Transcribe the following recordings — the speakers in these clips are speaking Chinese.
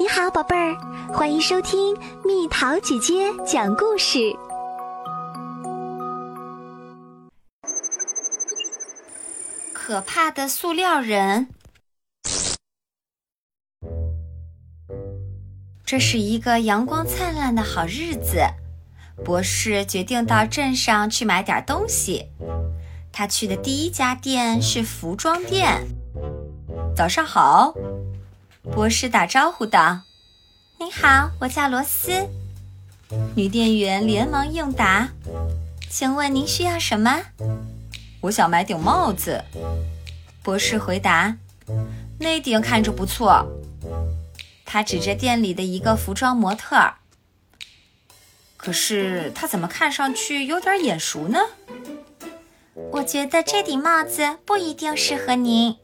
你好，宝贝儿，欢迎收听蜜桃姐姐讲故事。可怕的塑料人。这是一个阳光灿烂的好日子，博士决定到镇上去买点东西。他去的第一家店是服装店。早上好。博士打招呼道：“您好，我叫罗斯。”女店员连忙应答：“请问您需要什么？”“我想买顶帽子。”博士回答：“那顶看着不错。”他指着店里的一个服装模特儿。可是他怎么看上去有点眼熟呢？我觉得这顶帽子不一定适合您。”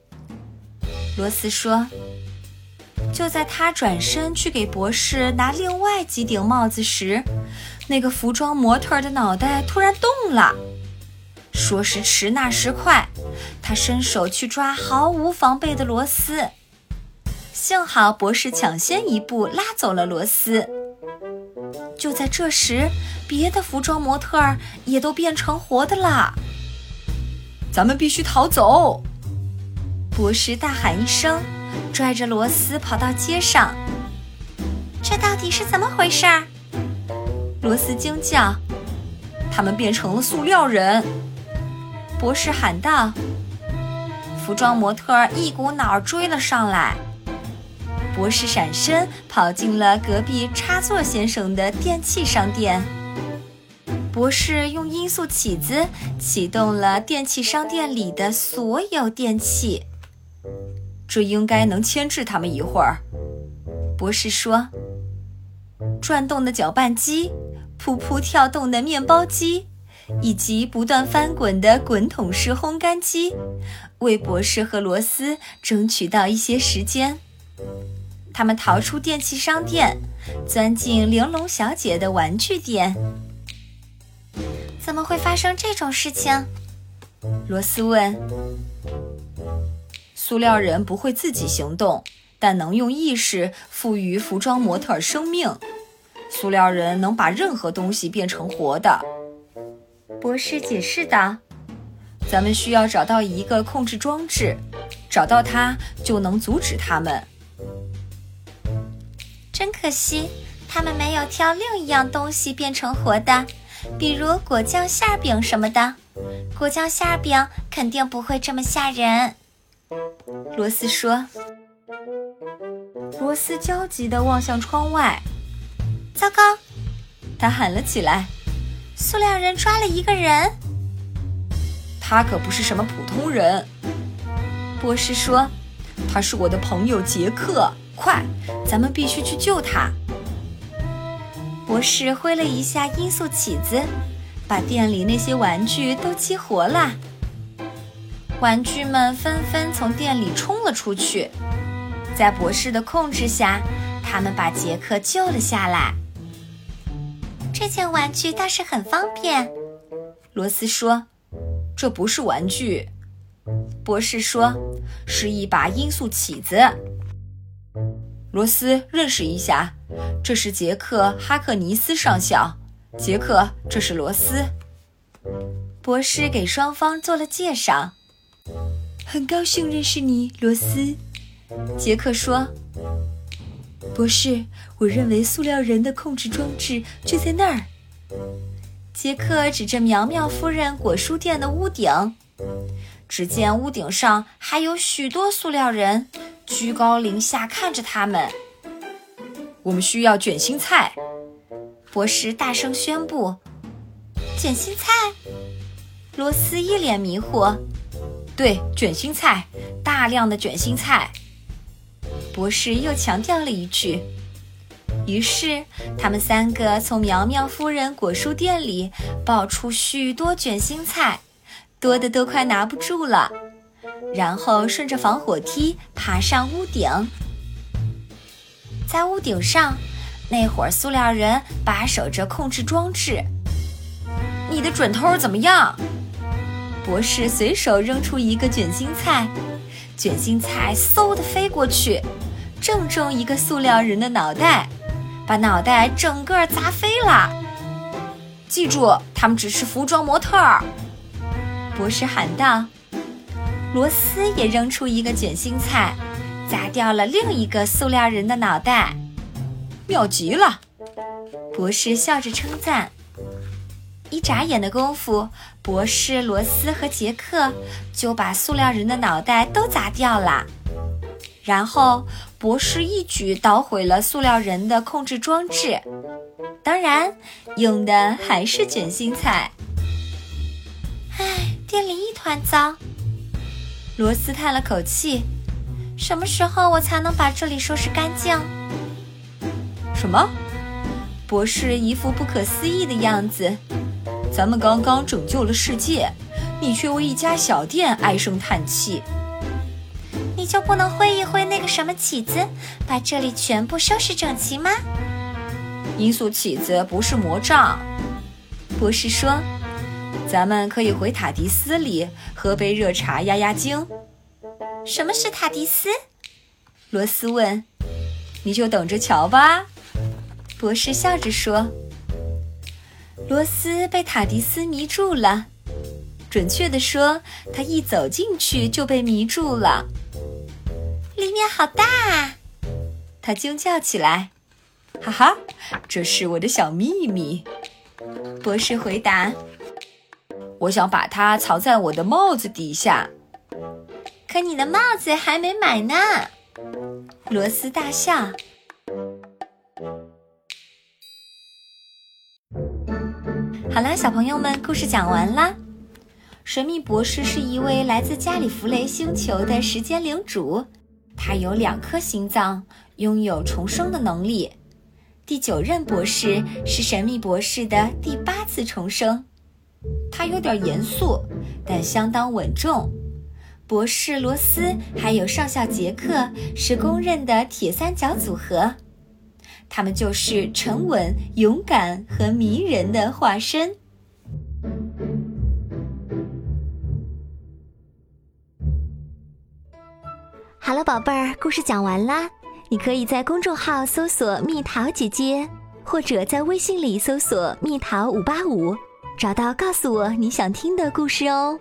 罗斯说。就在他转身去给博士拿另外几顶帽子时，那个服装模特的脑袋突然动了。说时迟，那时快，他伸手去抓毫无防备的罗斯。幸好博士抢先一步拉走了罗斯。就在这时，别的服装模特儿也都变成活的啦。咱们必须逃走！博士大喊一声。拽着罗斯跑到街上，这到底是怎么回事？罗斯惊叫：“他们变成了塑料人！”博士喊道。服装模特一股脑儿追了上来，博士闪身跑进了隔壁插座先生的电器商店。博士用音速起子启动了电器商店里的所有电器。这应该能牵制他们一会儿，博士说。转动的搅拌机，噗噗跳动的面包机，以及不断翻滚的滚筒式烘干机，为博士和罗斯争取到一些时间。他们逃出电器商店，钻进玲珑小姐的玩具店。怎么会发生这种事情？罗斯问。塑料人不会自己行动，但能用意识赋予服装模特生命。塑料人能把任何东西变成活的。博士解释道：“咱们需要找到一个控制装置，找到它就能阻止他们。”真可惜，他们没有挑另一样东西变成活的，比如果酱馅饼什么的。果酱馅饼肯定不会这么吓人。罗斯说：“罗斯焦急地望向窗外，糟糕！”他喊了起来：“塑料人抓了一个人！他可不是什么普通人。”博士说：“他是我的朋友杰克，快，咱们必须去救他！”博士挥了一下音速起子，把店里那些玩具都激活了。玩具们纷纷从店里冲了出去，在博士的控制下，他们把杰克救了下来。这件玩具倒是很方便，罗斯说：“这不是玩具。”博士说：“是一把音速起子。”罗斯认识一下，这是杰克·哈克尼斯上校。杰克，这是罗斯。博士给双方做了介绍。很高兴认识你，罗斯。杰克说：“博士，我认为塑料人的控制装置就在那儿。”杰克指着苗苗夫人果蔬店的屋顶，只见屋顶上还有许多塑料人，居高临下看着他们。我们需要卷心菜，博士大声宣布。卷心菜？罗斯一脸迷惑。对，卷心菜，大量的卷心菜。博士又强调了一句。于是，他们三个从苗苗夫人果蔬店里抱出许多卷心菜，多的都快拿不住了。然后顺着防火梯爬上屋顶。在屋顶上，那伙塑料人把守着控制装置。你的准头怎么样？博士随手扔出一个卷心菜，卷心菜嗖的飞过去，正中一个塑料人的脑袋，把脑袋整个砸飞了。记住，他们只是服装模特儿。博士喊道。罗斯也扔出一个卷心菜，砸掉了另一个塑料人的脑袋。妙极了！博士笑着称赞。一眨眼的功夫，博士、罗斯和杰克就把塑料人的脑袋都砸掉了。然后，博士一举捣毁了塑料人的控制装置，当然，用的还是卷心菜。唉，店里一团糟。罗斯叹了口气：“什么时候我才能把这里收拾干净？”什么？博士一副不可思议的样子。咱们刚刚拯救了世界，你却为一家小店唉声叹气。你就不能挥一挥那个什么起子，把这里全部收拾整齐吗？罂粟起子不是魔杖，博士说。咱们可以回塔迪斯里喝杯热茶压压惊。什么是塔迪斯？罗斯问。你就等着瞧吧，博士笑着说。罗斯被塔迪斯迷住了，准确地说，他一走进去就被迷住了。里面好大啊！他惊叫起来：“哈哈，这是我的小秘密。”博士回答：“我想把它藏在我的帽子底下。”可你的帽子还没买呢！罗斯大笑。好啦，小朋友们，故事讲完啦。神秘博士是一位来自加里弗雷星球的时间领主，他有两颗心脏，拥有重生的能力。第九任博士是神秘博士的第八次重生，他有点严肃，但相当稳重。博士罗斯还有上校杰克是公认的铁三角组合。他们就是沉稳、勇敢和迷人的化身。好了，宝贝儿，故事讲完啦。你可以在公众号搜索“蜜桃姐姐”，或者在微信里搜索“蜜桃五八五”，找到告诉我你想听的故事哦。